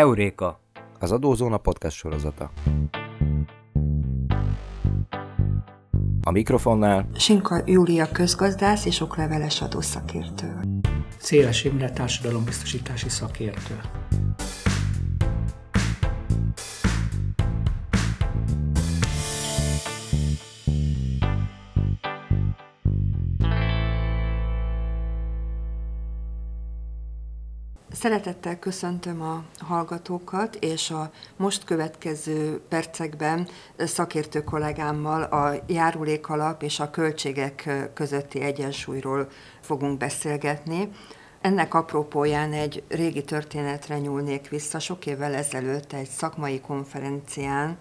Heuréka, az Adózóna podcast sorozata. A mikrofonnál Sinka Júlia közgazdász és okleveles adószakértő. Széles Imre társadalombiztosítási szakértő. Szeretettel köszöntöm a hallgatókat, és a most következő percekben szakértő kollégámmal a járulékalap és a költségek közötti egyensúlyról fogunk beszélgetni. Ennek apropóján egy régi történetre nyúlnék vissza. Sok évvel ezelőtt egy szakmai konferencián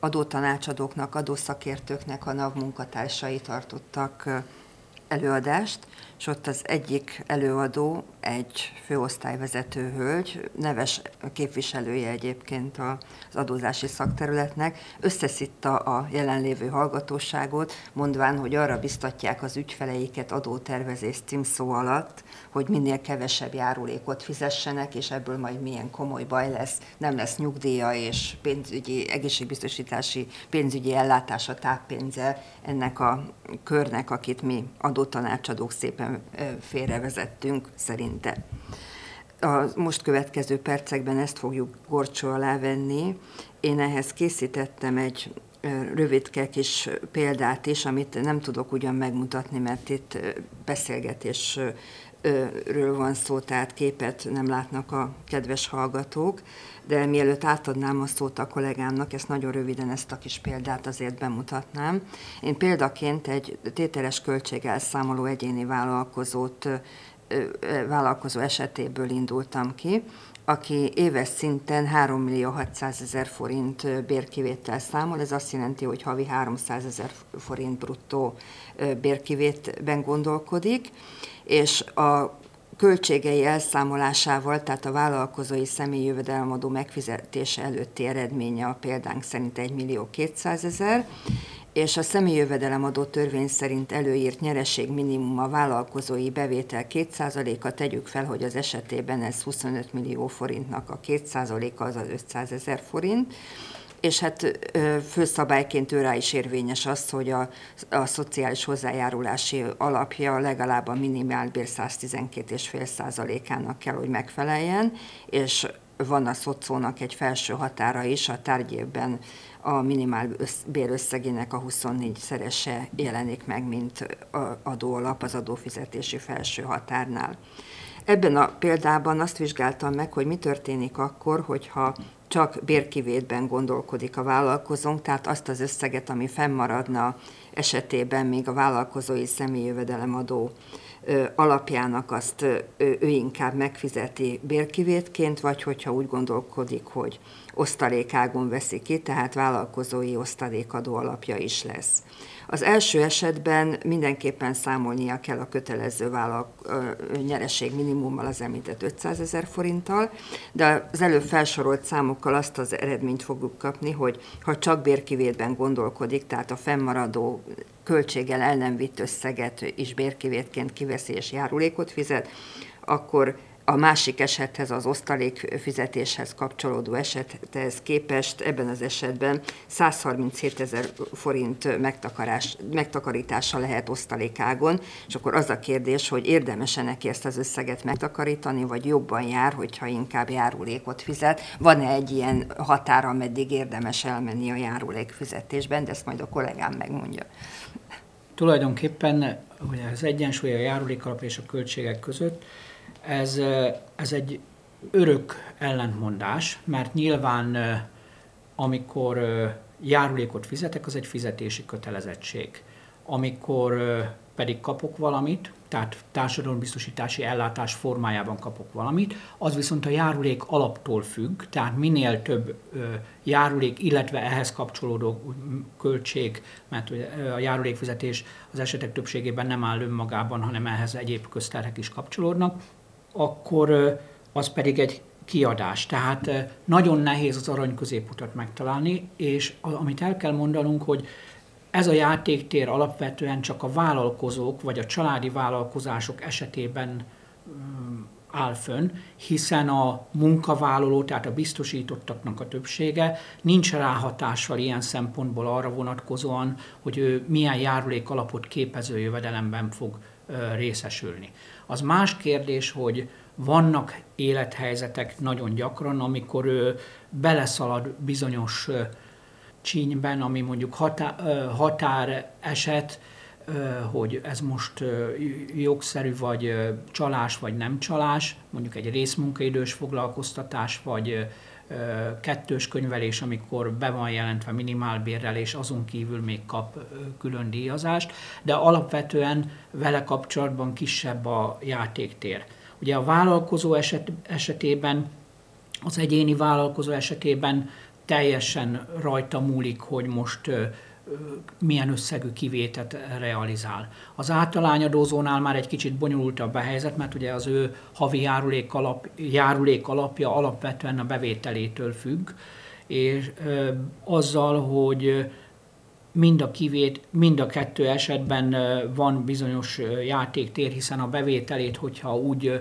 adótanácsadóknak, adószakértőknek a NAV munkatársai tartottak előadást, és ott az egyik előadó, egy főosztályvezető hölgy, neves képviselője egyébként az adózási szakterületnek, összeszitta a jelenlévő hallgatóságot, mondván, hogy arra biztatják az ügyfeleiket adótervezés címszó alatt, hogy minél kevesebb járulékot fizessenek, és ebből majd milyen komoly baj lesz, nem lesz nyugdíja és pénzügyi, egészségbiztosítási pénzügyi ellátása, táppénze ennek a körnek, akit mi adótanácsadók szépen félrevezettünk szerinte. A most következő percekben ezt fogjuk gorcsó alá venni. Én ehhez készítettem egy rövidke kis példát is, amit nem tudok ugyan megmutatni, mert itt beszélgetés ről van szó, tehát képet nem látnak a kedves hallgatók, de mielőtt átadnám a szót a kollégámnak, ezt nagyon röviden ezt a kis példát azért bemutatnám. Én példaként egy tételes költségelszámoló egyéni vállalkozót vállalkozó esetéből indultam ki, aki éves szinten 3 millió 600 ezer forint bérkivétel számol, ez azt jelenti, hogy havi 300 ezer forint bruttó bérkivétben gondolkodik, és a költségei elszámolásával, tehát a vállalkozói személyi jövedelemadó megfizetése előtti eredménye a példánk szerint 1 millió 200 ezer, és a személyjövedelemadó törvény szerint előírt nyereség minimum a vállalkozói bevétel 2%-a, tegyük fel, hogy az esetében ez 25 millió forintnak a 2%-a, az az 500 ezer forint, és hát főszabályként őrá is érvényes az, hogy a, a szociális hozzájárulási alapja legalább a minimálbér 112,5 százalékának kell, hogy megfeleljen, és van a szocónak egy felső határa is, a tárgyében a minimál bérösszegének a 24 szerese jelenik meg, mint adóalap az adófizetési felső határnál. Ebben a példában azt vizsgáltam meg, hogy mi történik akkor, hogyha csak bérkivétben gondolkodik a vállalkozónk, tehát azt az összeget, ami fennmaradna esetében még a vállalkozói személyjövedelemadó alapjának azt ő inkább megfizeti bérkivétként, vagy hogyha úgy gondolkodik, hogy osztalékágon veszi ki, tehát vállalkozói osztalékadó alapja is lesz. Az első esetben mindenképpen számolnia kell a kötelező vállal, nyereség minimummal az említett 500 ezer forinttal, de az előbb felsorolt számokkal azt az eredményt fogjuk kapni, hogy ha csak bérkivétben gondolkodik, tehát a fennmaradó költséggel el nem vitt összeget is bérkivétként kiveszi és járulékot fizet, akkor a másik esethez, az osztalék fizetéshez kapcsolódó esethez képest ebben az esetben 137 ezer forint megtakarás, megtakarítása lehet osztalékágon, és akkor az a kérdés, hogy érdemes-e neki ezt az összeget megtakarítani, vagy jobban jár, hogyha inkább járulékot fizet. Van-e egy ilyen határa, ameddig érdemes elmenni a járulék fizetésben, de ezt majd a kollégám megmondja. Tulajdonképpen ugye az egyensúly a járulékalap és a költségek között, ez, ez egy örök ellentmondás, mert nyilván amikor járulékot fizetek, az egy fizetési kötelezettség. Amikor pedig kapok valamit, tehát társadalombiztosítási ellátás formájában kapok valamit, az viszont a járulék alaptól függ, tehát minél több járulék, illetve ehhez kapcsolódó költség, mert a járulékfizetés az esetek többségében nem áll önmagában, hanem ehhez egyéb közterhek is kapcsolódnak, akkor az pedig egy kiadás. Tehát nagyon nehéz az arany középutat megtalálni, és amit el kell mondanunk, hogy ez a játéktér alapvetően csak a vállalkozók vagy a családi vállalkozások esetében áll fönn, hiszen a munkavállaló, tehát a biztosítottaknak a többsége nincs ráhatással ilyen szempontból arra vonatkozóan, hogy ő milyen járulék alapot képező jövedelemben fog részesülni. Az más kérdés, hogy vannak élethelyzetek nagyon gyakran, amikor ő beleszalad bizonyos csínyben, ami mondjuk határ, határ eset, hogy ez most jogszerű, vagy csalás, vagy nem csalás, mondjuk egy részmunkaidős foglalkoztatás, vagy kettős könyvelés, amikor be van jelentve minimálbérrel, és azon kívül még kap külön díjazást, de alapvetően vele kapcsolatban kisebb a játéktér. Ugye a vállalkozó eset, esetében, az egyéni vállalkozó esetében teljesen rajta múlik, hogy most milyen összegű kivétet realizál. Az általányadózónál már egy kicsit bonyolultabb a helyzet, mert ugye az ő havi járulék, alap, járulék alapja alapvetően a bevételétől függ, és ö, azzal, hogy mind a kivét, mind a kettő esetben van bizonyos játéktér, hiszen a bevételét, hogyha úgy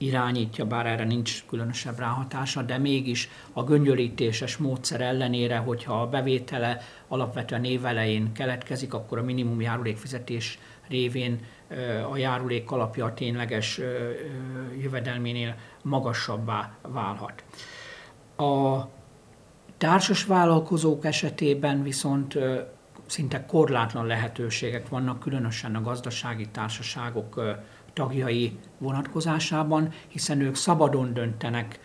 irányítja, bár erre nincs különösebb ráhatása, de mégis a göngyölítéses módszer ellenére, hogyha a bevétele alapvetően évelején keletkezik, akkor a minimum járulékfizetés révén a járulék alapja a tényleges jövedelménél magasabbá válhat. A társas vállalkozók esetében viszont szinte korlátlan lehetőségek vannak, különösen a gazdasági társaságok tagjai vonatkozásában, hiszen ők szabadon döntenek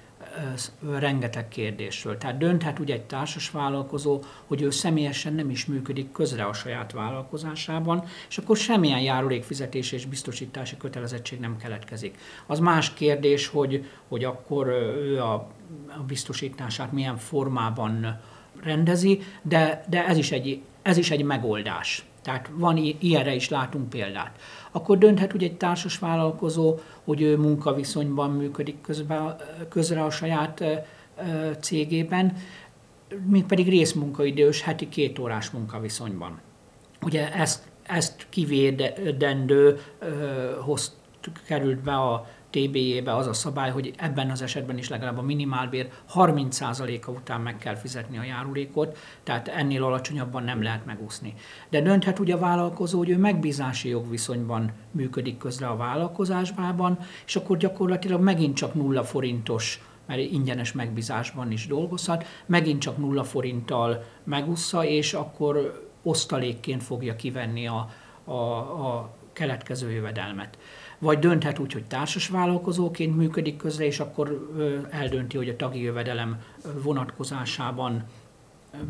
rengeteg kérdésről. Tehát dönthet ugye egy társas vállalkozó, hogy ő személyesen nem is működik közre a saját vállalkozásában, és akkor semmilyen járulékfizetés és biztosítási kötelezettség nem keletkezik. Az más kérdés, hogy, hogy akkor ő a, a biztosítását milyen formában rendezi, de, de ez, is egy, ez is egy megoldás. Tehát van, ilyenre is látunk példát. Akkor dönthet ugye egy társas vállalkozó, hogy ő munkaviszonyban működik közbe, közre a saját cégében, mint pedig részmunkaidős, heti két órás munkaviszonyban. Ugye ezt, ezt kivédendő hoz került be a TB-jébe az a szabály, hogy ebben az esetben is legalább a minimálbér 30%-a után meg kell fizetni a járulékot, tehát ennél alacsonyabban nem lehet megúszni. De dönthet ugye a vállalkozó, hogy ő megbízási jogviszonyban működik közre a vállalkozásában, és akkor gyakorlatilag megint csak nulla forintos mert ingyenes megbízásban is dolgozhat, megint csak nulla forinttal megúszza, és akkor osztalékként fogja kivenni a, a, a keletkező jövedelmet vagy dönthet úgy, hogy társas vállalkozóként működik közre, és akkor eldönti, hogy a tagi jövedelem vonatkozásában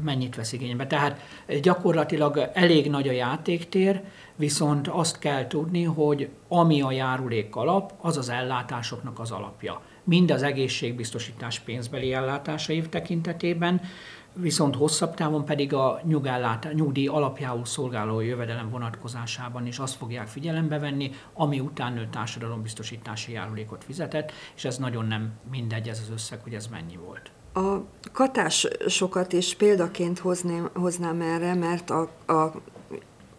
mennyit vesz igénybe. Tehát gyakorlatilag elég nagy a játéktér, viszont azt kell tudni, hogy ami a járulék alap, az az ellátásoknak az alapja. Mind az egészségbiztosítás pénzbeli ellátásai tekintetében, viszont hosszabb távon pedig a nyugellát, nyugdíj alapjául szolgáló jövedelem vonatkozásában is azt fogják figyelembe venni, ami után ő társadalombiztosítási járulékot fizetett, és ez nagyon nem mindegy ez az összeg, hogy ez mennyi volt. A katásokat is példaként hozném, hoznám erre, mert a, a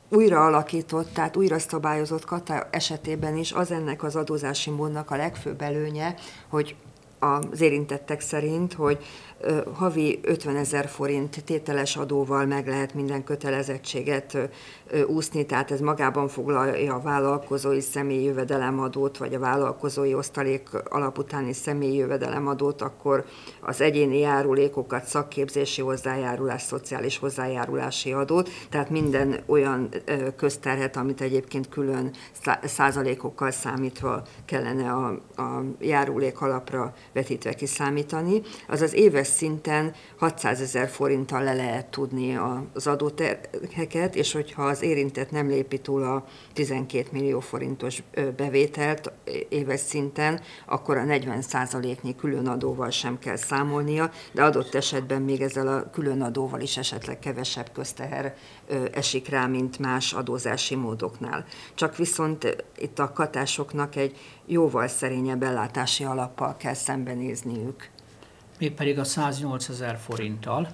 újra alakított, tehát újra szabályozott kata esetében is az ennek az adózási módnak a legfőbb előnye, hogy az érintettek szerint, hogy havi 50 ezer forint tételes adóval meg lehet minden kötelezettséget úszni, tehát ez magában foglalja a vállalkozói személyi jövedelemadót, vagy a vállalkozói osztalék alaputáni személyi jövedelemadót, akkor az egyéni járulékokat, szakképzési hozzájárulás, szociális hozzájárulási adót, tehát minden olyan közterhet, amit egyébként külön százalékokkal számítva kellene a, a járulék alapra vetítve kiszámítani, az az éves szinten 600 ezer forinttal le lehet tudni az adóterheket, és hogyha az érintett nem lépi túl a 12 millió forintos bevételt éves szinten, akkor a 40 nyi külön adóval sem kell számolnia, de adott esetben még ezzel a külön adóval is esetleg kevesebb közteher esik rá, mint más adózási módoknál. Csak viszont itt a katásoknak egy jóval szerényebb ellátási alappal kell szembenézniük mégpedig a 108 ezer forinttal,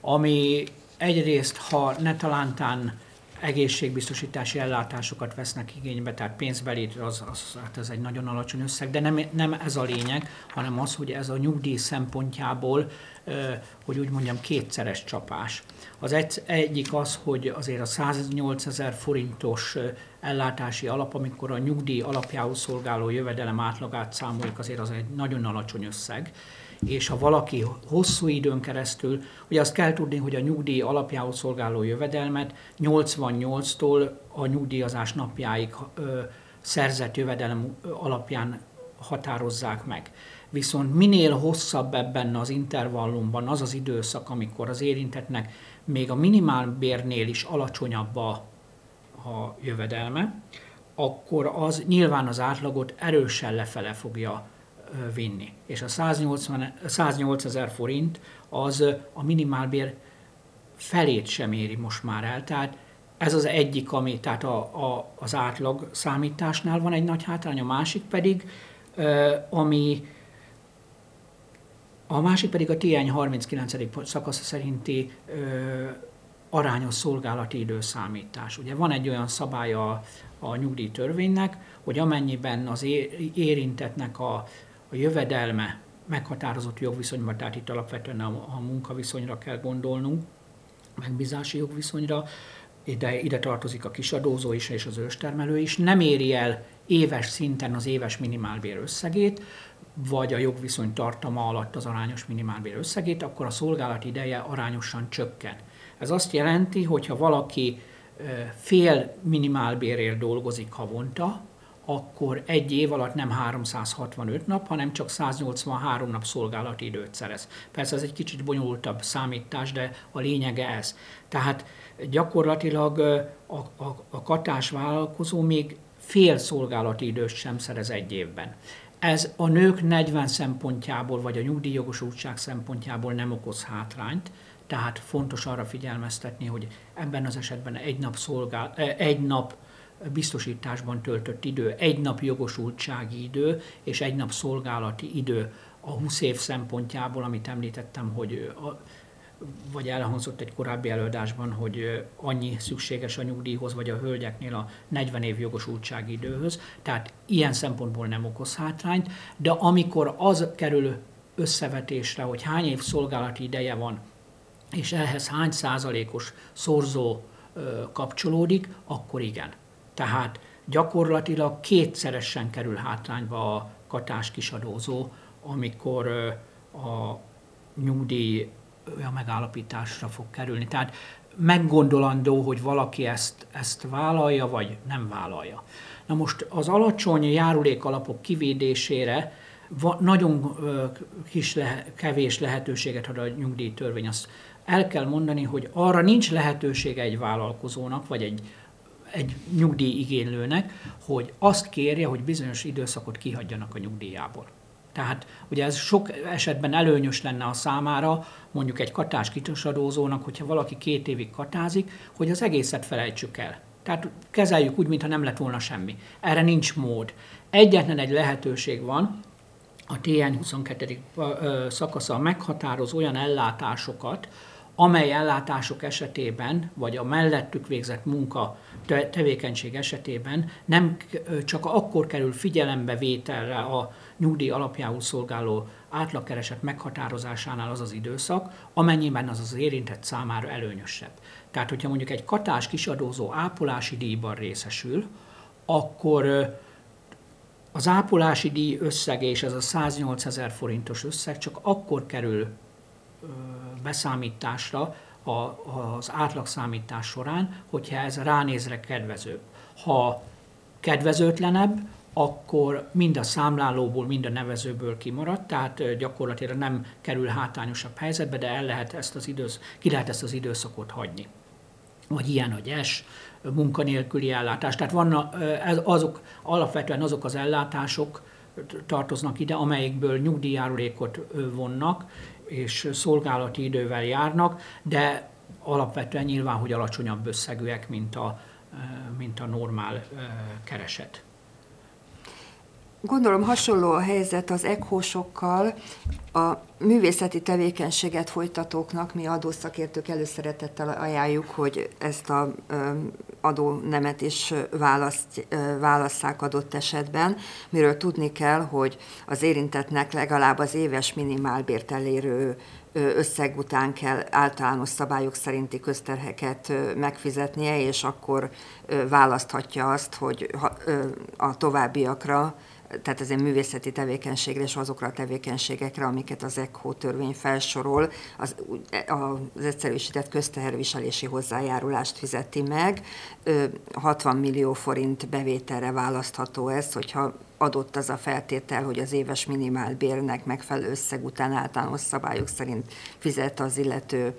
ami egyrészt, ha ne talántán egészségbiztosítási ellátásokat vesznek igénybe, tehát pénzbelét az, az, hát ez egy nagyon alacsony összeg, de nem, nem ez a lényeg, hanem az, hogy ez a nyugdíj szempontjából, hogy úgy mondjam, kétszeres csapás. Az egy, egyik az, hogy azért a 108 ezer forintos ellátási alap, amikor a nyugdíj alapjául szolgáló jövedelem átlagát számoljuk, azért az egy nagyon alacsony összeg és ha valaki hosszú időn keresztül, ugye azt kell tudni, hogy a nyugdíj alapjául szolgáló jövedelmet 88-tól a nyugdíjazás napjáig ö, szerzett jövedelem alapján határozzák meg. Viszont minél hosszabb ebben az intervallumban az az időszak, amikor az érintetnek még a minimálbérnél is alacsonyabb a, a jövedelme, akkor az nyilván az átlagot erősen lefele fogja vinni. És a 180, 108 ezer forint az a minimálbér felét sem éri most már el. Tehát ez az egyik, ami, tehát a, a, az átlag számításnál van egy nagy hátrány, a másik pedig, ami a másik pedig a TN 39. szakasza szerinti ö, arányos szolgálati időszámítás. Ugye van egy olyan szabály a, a nyugdíjtörvénynek, hogy amennyiben az érintetnek a a jövedelme meghatározott jogviszonyban, tehát itt alapvetően a, a munkaviszonyra kell gondolnunk, megbízási jogviszonyra, ide, ide tartozik a kisadózó is és az őstermelő is, nem éri el éves szinten az éves minimálbér összegét, vagy a jogviszony tartama alatt az arányos minimálbér összegét, akkor a szolgálati ideje arányosan csökken. Ez azt jelenti, hogy ha valaki fél minimálbérért dolgozik havonta, akkor egy év alatt nem 365 nap, hanem csak 183 nap szolgálati időt szerez. Persze ez egy kicsit bonyolultabb számítás, de a lényege ez. Tehát gyakorlatilag a, a, a katás vállalkozó még fél szolgálati időt sem szerez egy évben. Ez a nők 40 szempontjából, vagy a nyugdíjjogosultság szempontjából nem okoz hátrányt, tehát fontos arra figyelmeztetni, hogy ebben az esetben egy nap, szolgál, egy nap biztosításban töltött idő, egy nap jogosultsági idő és egy nap szolgálati idő a 20 év szempontjából, amit említettem, hogy a, vagy elhangzott egy korábbi előadásban, hogy annyi szükséges a nyugdíjhoz, vagy a hölgyeknél a 40 év jogosultsági időhöz, tehát ilyen szempontból nem okoz hátrányt, de amikor az kerül összevetésre, hogy hány év szolgálati ideje van, és ehhez hány százalékos szorzó kapcsolódik, akkor igen. Tehát gyakorlatilag kétszeresen kerül hátrányba a katás kisadózó, amikor a nyugdíj a megállapításra fog kerülni. Tehát meggondolandó, hogy valaki ezt, ezt vállalja, vagy nem vállalja. Na most az alacsony járulékalapok kivédésére nagyon kis le, kevés lehetőséget ad a nyugdíjtörvény. Azt el kell mondani, hogy arra nincs lehetősége egy vállalkozónak, vagy egy egy nyugdíjigénylőnek, hogy azt kérje, hogy bizonyos időszakot kihagyjanak a nyugdíjából. Tehát ugye ez sok esetben előnyös lenne a számára, mondjuk egy katás kitasadózónak, hogyha valaki két évig katázik, hogy az egészet felejtsük el. Tehát kezeljük úgy, mintha nem lett volna semmi. Erre nincs mód. Egyetlen egy lehetőség van, a TN 22. szakasza meghatároz olyan ellátásokat, amely ellátások esetében, vagy a mellettük végzett munka tevékenység esetében nem csak akkor kerül figyelembe vételre a nyugdíj alapjául szolgáló átlagkereset meghatározásánál az az időszak, amennyiben az az érintett számára előnyösebb. Tehát, hogyha mondjuk egy katás kisadózó ápolási díjban részesül, akkor az ápolási díj összege, és ez a 108 ezer forintos összeg csak akkor kerül beszámításra az átlagszámítás során, hogyha ez ránézre kedvező. Ha kedvezőtlenebb, akkor mind a számlálóból, mind a nevezőből kimaradt, tehát gyakorlatilag nem kerül hátrányosabb helyzetbe, de el lehet ezt az idősz, ki lehet ezt az időszakot hagyni. Vagy ilyen, hogy es, munkanélküli ellátás. Tehát vannak azok, alapvetően azok az ellátások tartoznak ide, amelyekből nyugdíjárulékot vonnak, és szolgálati idővel járnak, de alapvetően nyilván, hogy alacsonyabb összegűek, mint a, mint a normál kereset. Gondolom hasonló a helyzet az ekhósokkal, a művészeti tevékenységet folytatóknak mi adószakértők előszeretettel ajánljuk, hogy ezt a adónemet is választ, válasszák adott esetben, miről tudni kell, hogy az érintetnek legalább az éves minimálbért elérő összeg után kell általános szabályok szerinti közterheket megfizetnie, és akkor választhatja azt, hogy a továbbiakra tehát egy művészeti tevékenységre és azokra a tevékenységekre, amiket az ECHO törvény felsorol, az, az egyszerűsített közteherviselési hozzájárulást fizeti meg. 60 millió forint bevételre választható ez, hogyha adott az a feltétel, hogy az éves minimálbérnek megfelelő összeg után általános szabályok szerint fizet az illető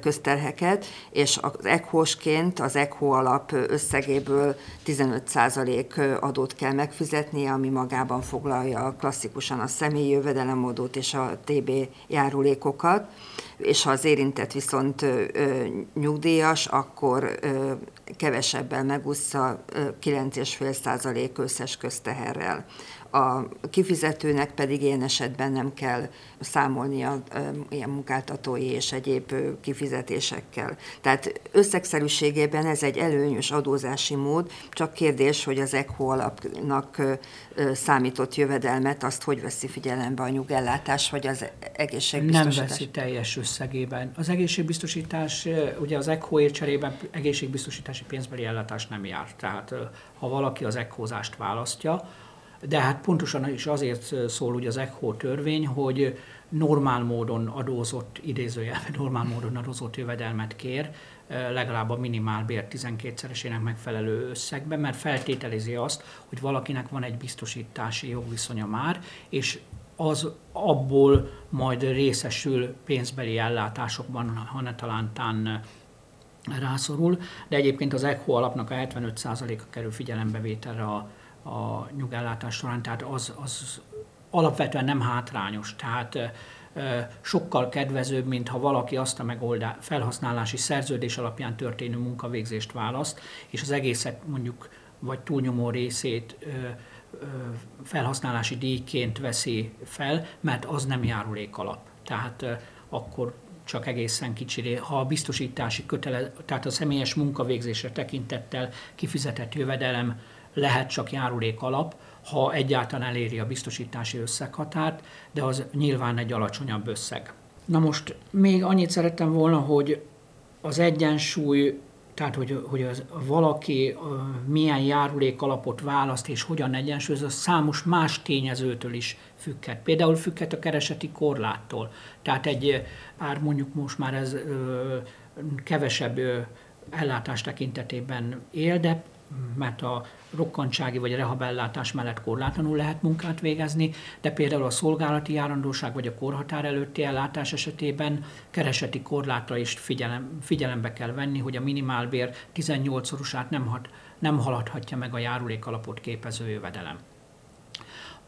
közterheket, és az ECHO-sként az ECHO alap összegéből 15% adót kell megfizetnie, ami magában foglalja klasszikusan a személyi jövedelemadót és a TB járulékokat, és ha az érintett viszont nyugdíjas, akkor kevesebben megúszza 9,5% összes közteherrel a kifizetőnek pedig ilyen esetben nem kell számolnia ilyen munkáltatói és egyéb kifizetésekkel. Tehát összegszerűségében ez egy előnyös adózási mód, csak kérdés, hogy az ECHO alapnak számított jövedelmet, azt hogy veszi figyelembe a nyugellátás, vagy az egészségbiztosítás? Nem veszi teljes összegében. Az egészségbiztosítás, ugye az ECHO cserében egészségbiztosítási pénzbeli ellátás nem jár. Tehát ha valaki az ECHO-zást választja, de hát pontosan is azért szól ugye az ECHO törvény, hogy normál módon adózott, idézőjelben normál módon adózott jövedelmet kér, legalább a minimálbér 12-szeresének megfelelő összegben, mert feltételezi azt, hogy valakinek van egy biztosítási jogviszonya már, és az abból majd részesül pénzbeli ellátásokban, ha ne talántán rászorul, de egyébként az ECHO alapnak a 75%-a kerül figyelembevételre a a nyugellátás során, tehát az, az alapvetően nem hátrányos. Tehát sokkal kedvezőbb, mint ha valaki azt a megoldás, felhasználási szerződés alapján történő munkavégzést választ, és az egészet mondjuk, vagy túlnyomó részét felhasználási díjként veszi fel, mert az nem járulék alap. Tehát akkor csak egészen kicsi, ha a biztosítási kötele, tehát a személyes munkavégzésre tekintettel kifizetett jövedelem lehet csak járulék alap, ha egyáltalán eléri a biztosítási összeghatárt, de az nyilván egy alacsonyabb összeg. Na most még annyit szerettem volna, hogy az egyensúly, tehát hogy, hogy az, valaki milyen járulék alapot választ és hogyan egyensúly, az számos más tényezőtől is függhet. Például függhet a kereseti korláttól. Tehát egy, ár mondjuk most már ez ö, kevesebb ö, ellátás tekintetében él, de mert a rokkantsági vagy a rehabellátás mellett korlátlanul lehet munkát végezni, de például a szolgálati járandóság vagy a korhatár előtti ellátás esetében kereseti korlátra is figyelem, figyelembe kell venni, hogy a minimálbér 18-szorosát nem, hat, nem haladhatja meg a járulék alapot képező jövedelem.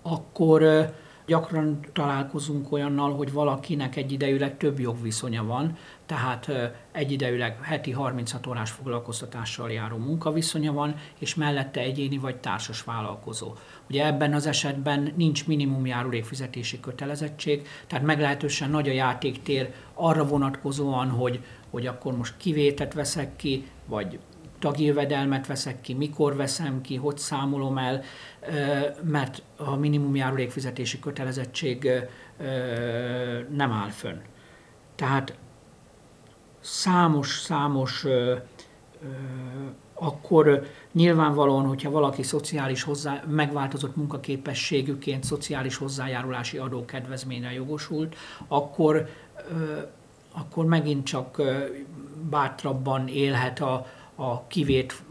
Akkor gyakran találkozunk olyannal, hogy valakinek egyidejűleg több jogviszonya van, tehát egyidejűleg heti 36 órás foglalkoztatással járó munkaviszonya van, és mellette egyéni vagy társas vállalkozó. Ugye ebben az esetben nincs minimum járulékfizetési kötelezettség, tehát meglehetősen nagy a játéktér arra vonatkozóan, hogy, hogy akkor most kivétet veszek ki, vagy tagi jövedelmet veszek ki, mikor veszem ki, hogy számolom el, mert a minimum járulékfizetési kötelezettség nem áll fönn. Tehát számos-számos akkor nyilvánvalóan, hogyha valaki szociális hozzá, megváltozott munkaképességüként szociális hozzájárulási adókedvezményre jogosult, akkor, akkor megint csak bátrabban élhet a, a kivét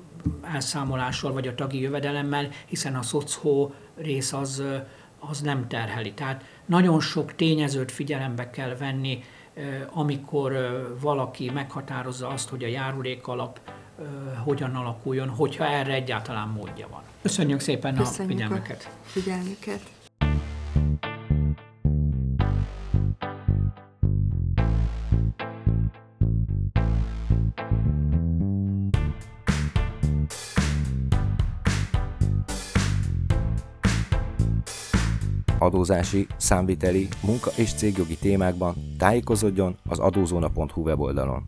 elszámolással vagy a tagi jövedelemmel, hiszen a szocó rész az, az nem terheli. Tehát nagyon sok tényezőt figyelembe kell venni, amikor valaki meghatározza azt, hogy a járulék alap hogyan alakuljon, hogyha erre egyáltalán módja van. Köszönjük szépen Köszönjük a figyelmeket. A figyelmüket. Adózási, számviteli, munka és cégjogi témákban tájékozódjon az adózóna.hu weboldalon.